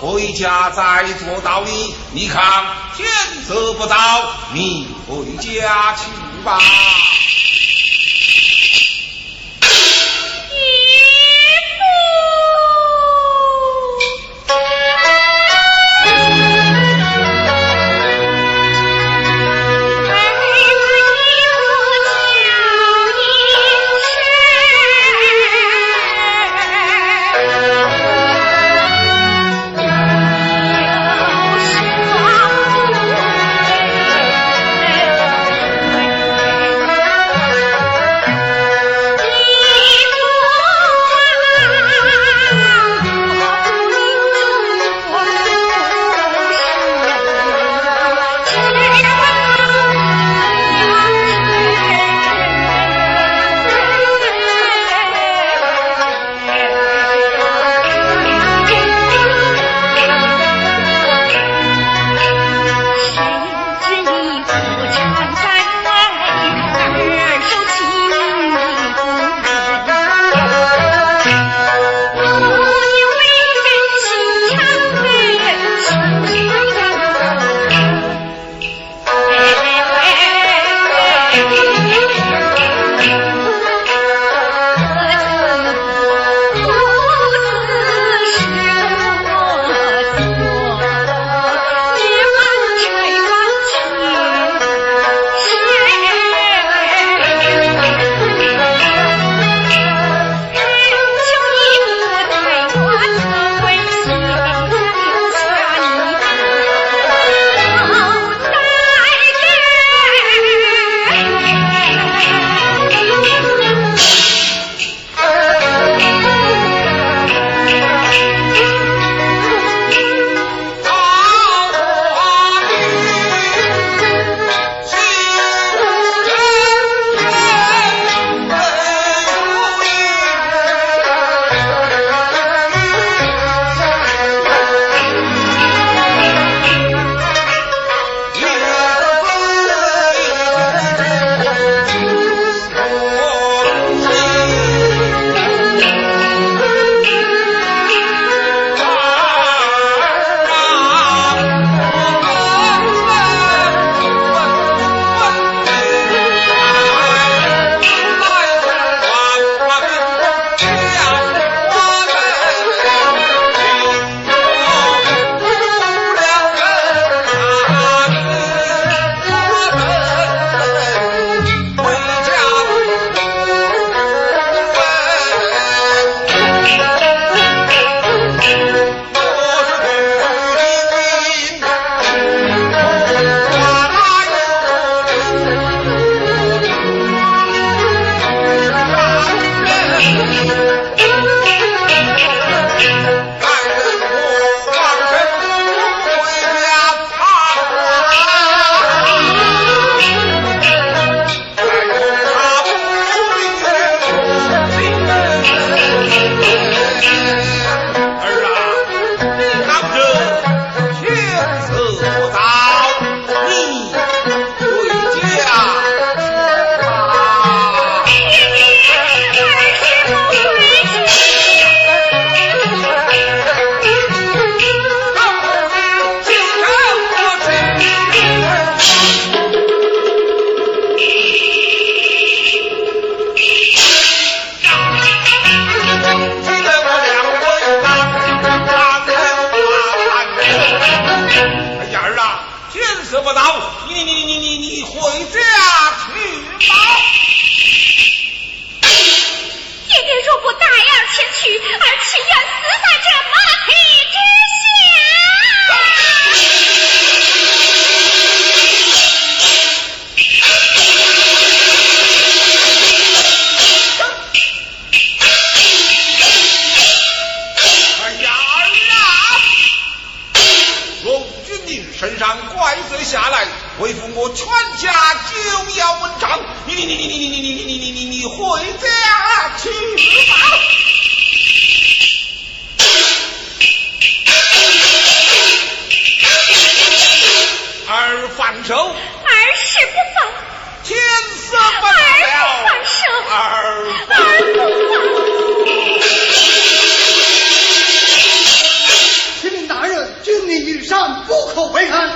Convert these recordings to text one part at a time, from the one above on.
回家再做道理你看天色不早你回家去吧。朕不可为难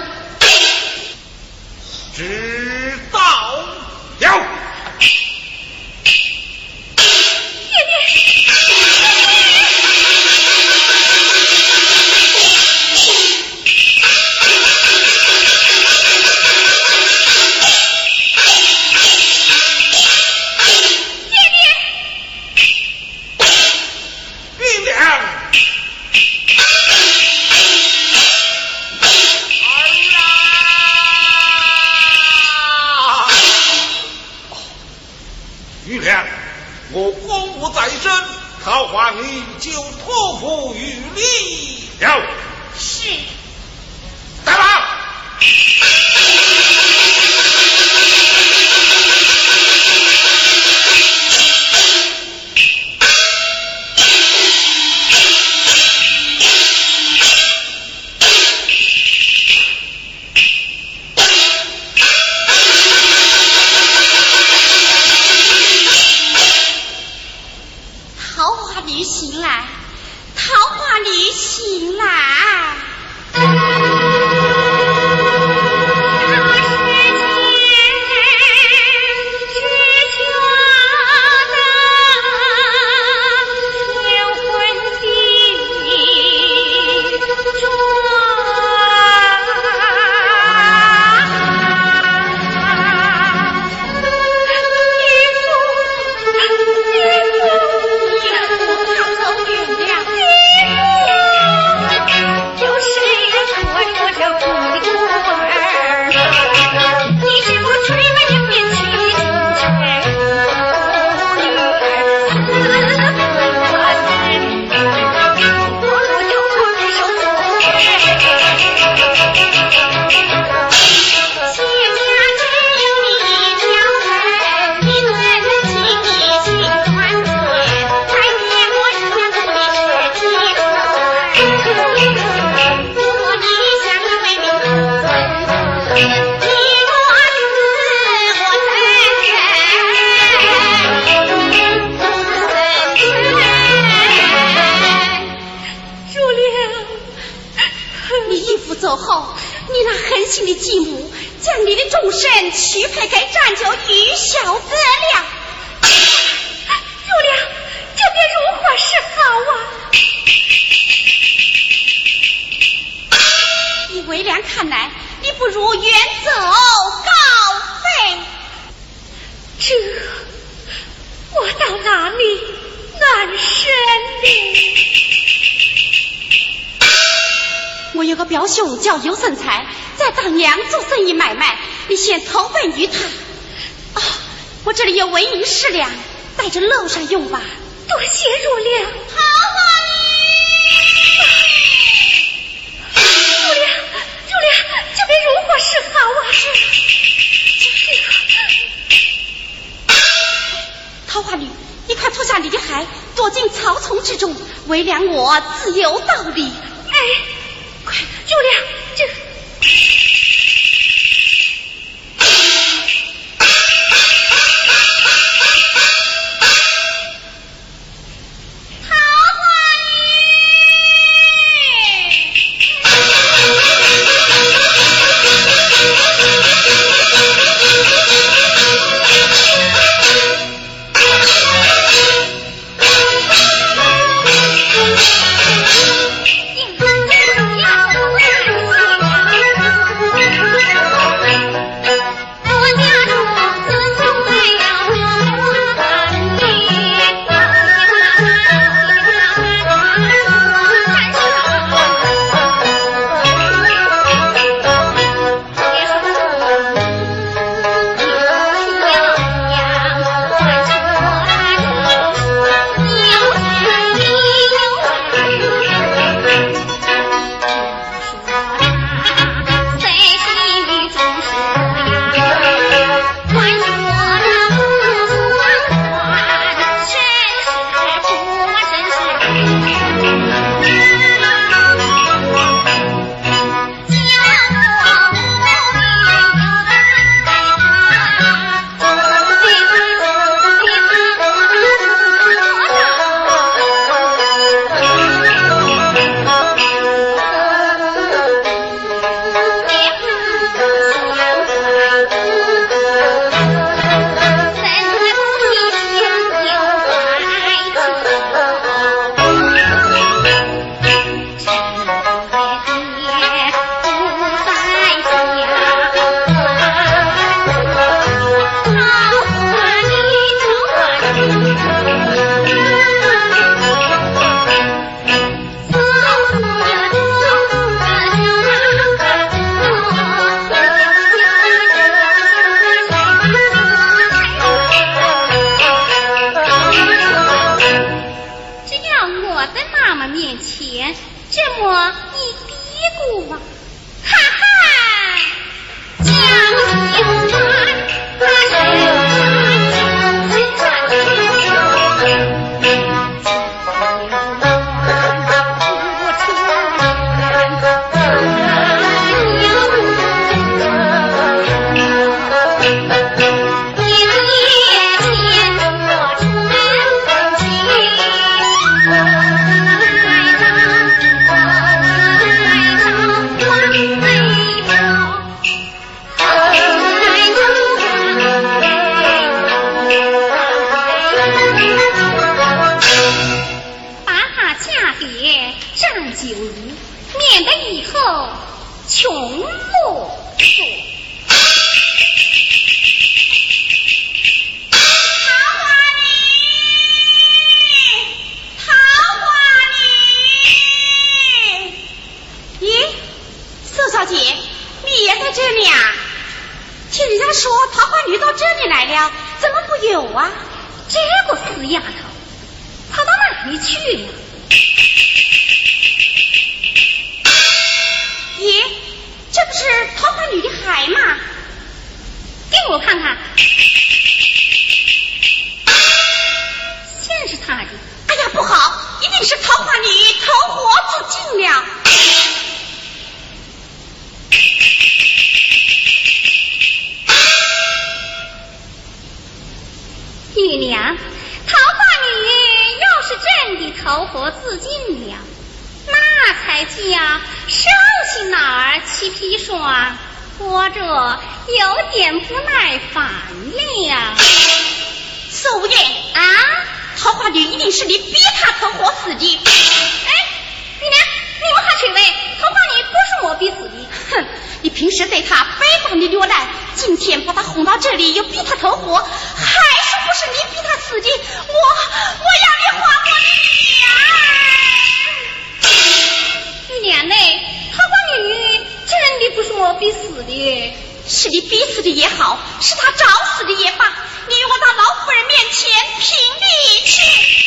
知道走后，你那狠心的继母将你的终身许配给战将玉小哥了。玉良，这该如何是好啊？以为良看来，你不如远走高飞。这，我到哪里安身呢？有个表兄叫尤生才，在当娘做生意买卖，你先投奔于他。啊、我这里有纹银十两，带着路上用吧。多谢如良，好啊哩。如良，如良，这边如何是好啊？是。桃花女，你快脱下你的鞋，躲进草丛之中，为娘我自有道理。塑料皮皮说，活着有点不耐烦了。素玉啊，桃花女一定是你逼她投河死的。哎，玉娘，你们还谁来？桃花女不是我逼死的。哼，你平时对她百般的虐待，今天把她哄到这里又逼她投河，还是不是你逼她死的？我我要你还我的女儿。玉娘嘞。真的不是我逼死的是你逼死的也好是他找死的也罢你与我到老夫人面前评理去。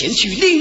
前去另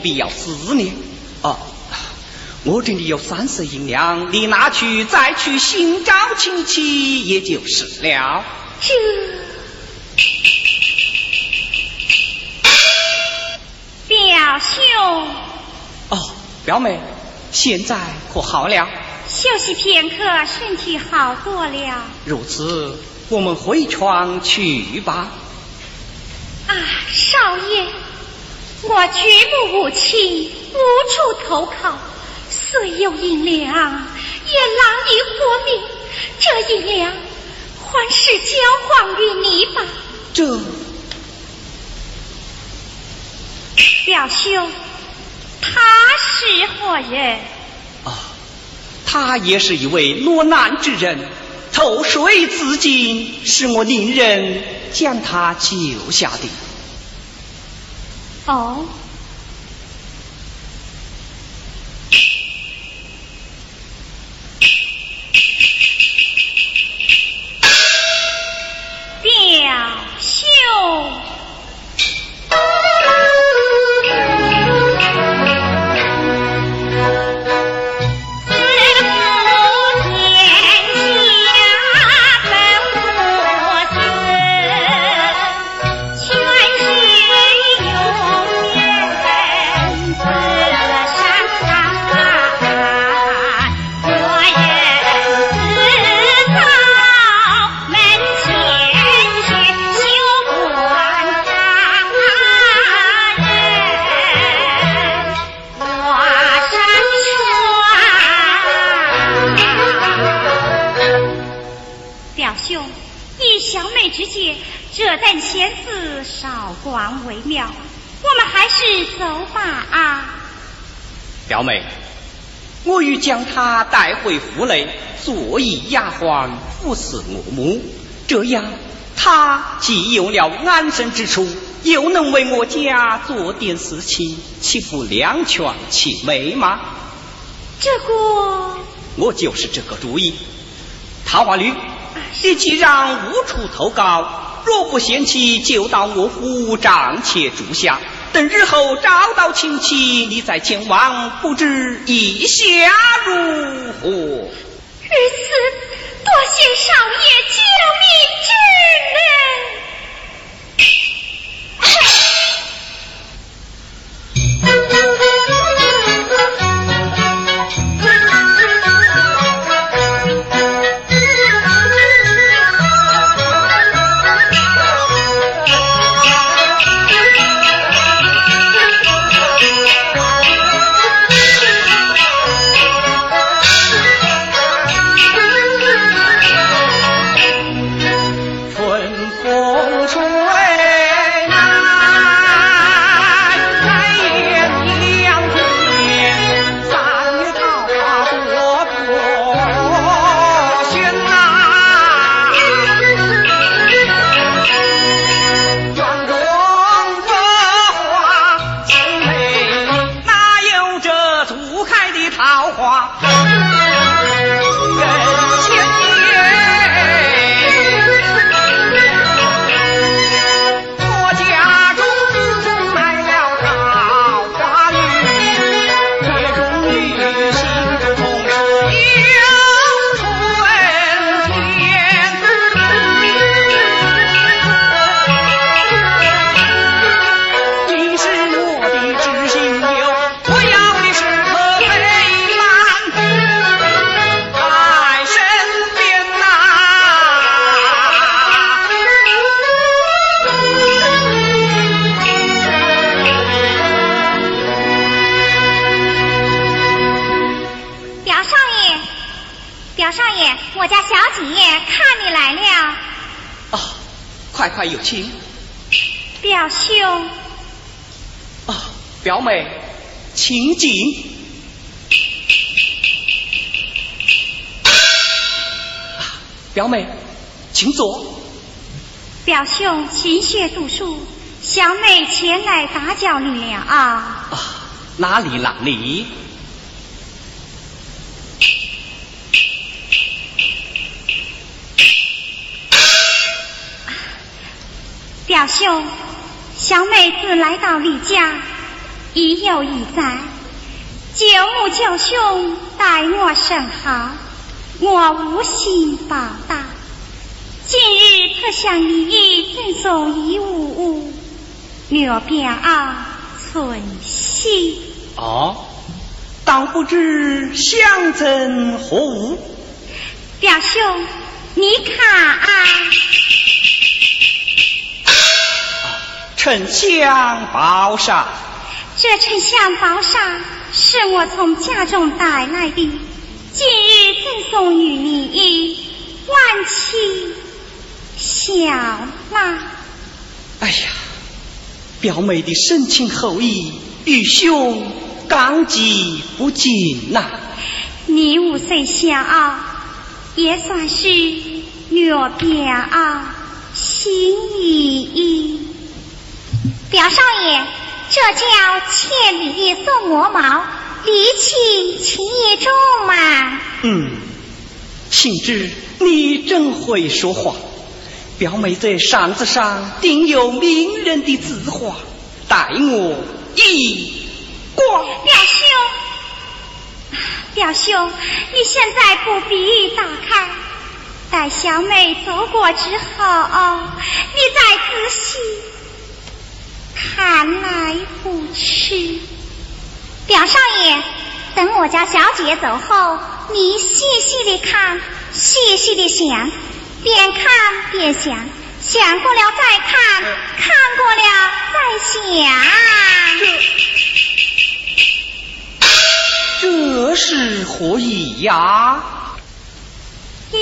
必要思念？啊，我这里有三十银两，你拿去再去寻找亲戚，也就是了。这表兄哦，表妹，现在可好了？休息片刻，身体好多了。如此，我们回床去吧。啊，少爷。我举目无亲，无处投靠，虽有银两，也难以活命。这银两，还是交还于你吧。这表兄，他是何人？啊，他也是一位落难之人，投水自尽，是我令人将他救下的。哦。将他带回府内，做一丫鬟服侍我母，这样他既有了安身之处，又能为我家做点事情，岂不两全其美吗？这个，我就是这个主意。桃花女，你既然无处投靠，若不嫌弃，就到我府暂且住下。等日后找到亲戚，你再前往，不知意下如何？如此，多谢少爷救命之恩。表兄，啊，表妹，请进。表妹，请坐。表兄勤学读书，小妹前来打搅你了啊。啊，哪里哪里。兄，小妹子来到李家，已有一载。舅母舅兄待我甚好，我无心报答。今日特向你姨赠送一物物，略表存心。哦，当不知相赠何物？表兄，你看啊。丞相宝纱，这沉香宝纱是我从家中带来的，今日赠送与你，万期小纳。哎呀，表妹的深情厚谊，玉兄感激不尽呐。你五岁小，也算是略表心意。表少爷，这叫千里送鹅毛，离情情意重嘛。嗯，庆之，你真会说话。表妹在扇子上定有名人的字画，待我一观。表兄，表兄，你现在不必打开，待小妹走过之后，你再仔细。看来不迟，表少爷，等我家小姐走后，你细细的看，细细的想，边看边想，想过了再看，看过了再想。这这是何意呀？呀。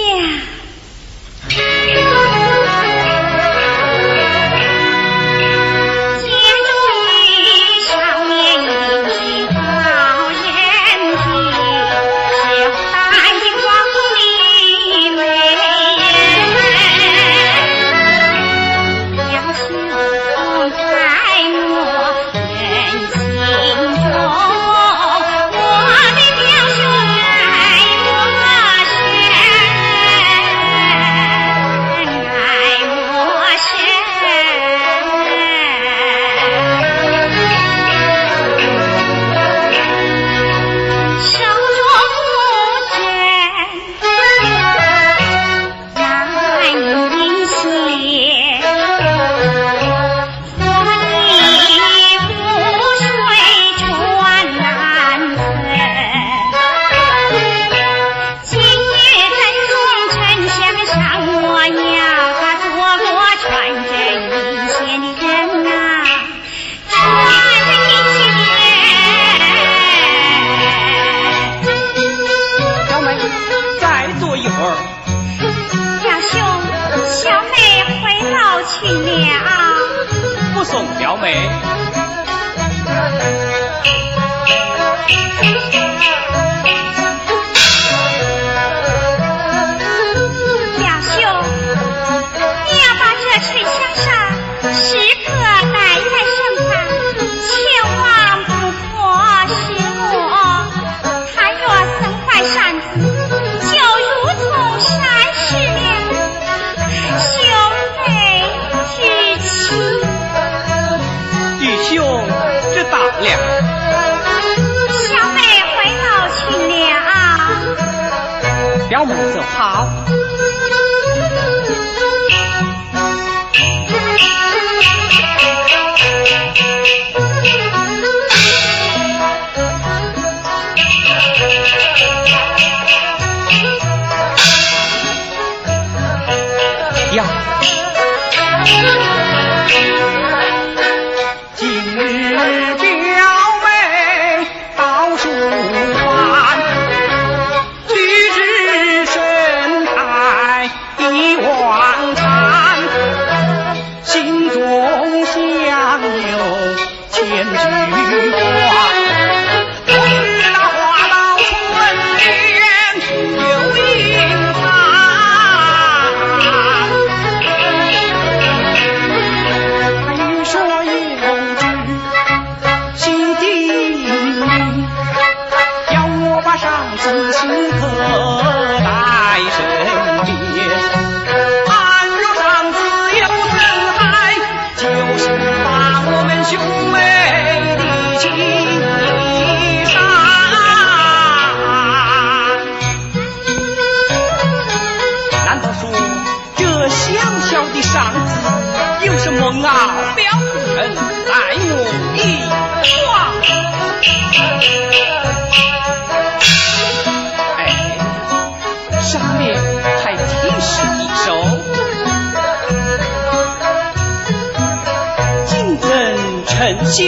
将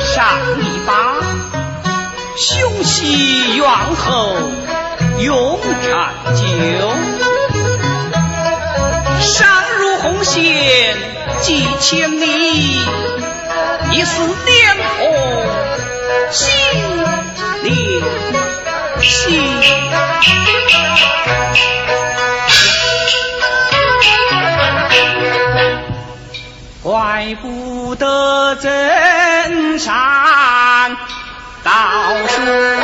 上一把，雄起远后永长久。上如红线几千里，一丝连红心连心。不得真善道是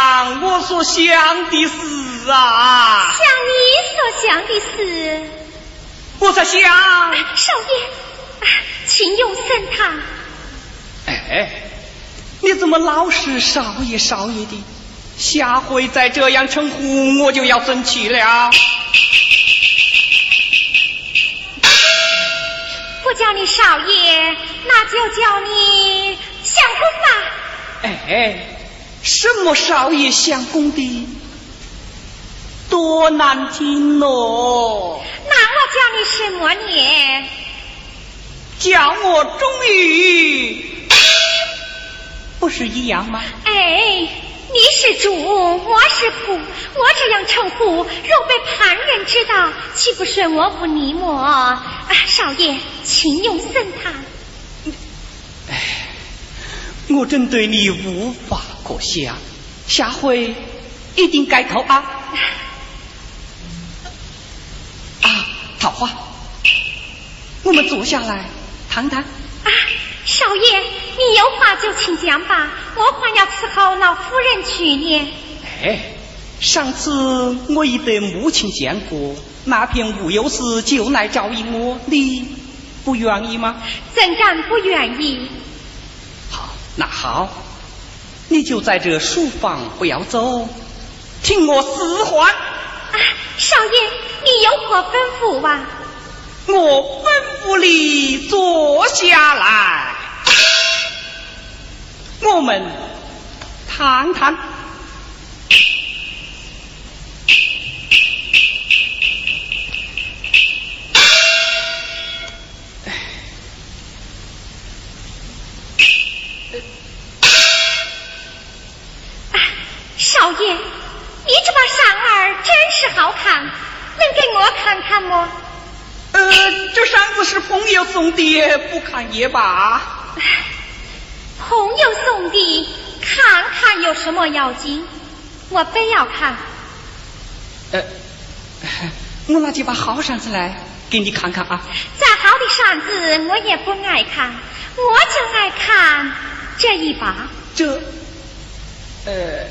想我所想的事啊。想你所想的事。我在想，少爷，请用神堂。哎，你怎么老是少爷少爷的？下回再这样称呼，我就要生气了。不叫你少爷，那就叫你相公吧。哎，什么少爷相公的，多难听哦！那我叫你什么呢？叫我终于，不是一样吗？哎。你是主，我是仆，我这样称呼，若被旁人知道，岂不是我不你我？啊，少爷，请用神谈。哎，我真对你无法可想，下回一定改口啊！啊，桃花，我们坐下来谈谈。啊，少爷，你有话就请讲吧，我还要伺候老夫人去呢。哎，上次我已得母亲见过，那片无忧寺就来照应我，你不愿意吗？怎敢不愿意？好，那好，你就在这书房不要走，听我使唤。啊，少爷，你有何吩咐啊？我吩咐你坐下来，我们谈谈。少爷，你这把扇儿真是好看，能给我看看吗？呃，这扇子是朋友送的，不看也罢。朋友送的，看看有什么要紧？我非要看。呃，我拿几把好扇子来给你看看啊。再好的扇子我也不爱看，我就爱看这一把。这，呃。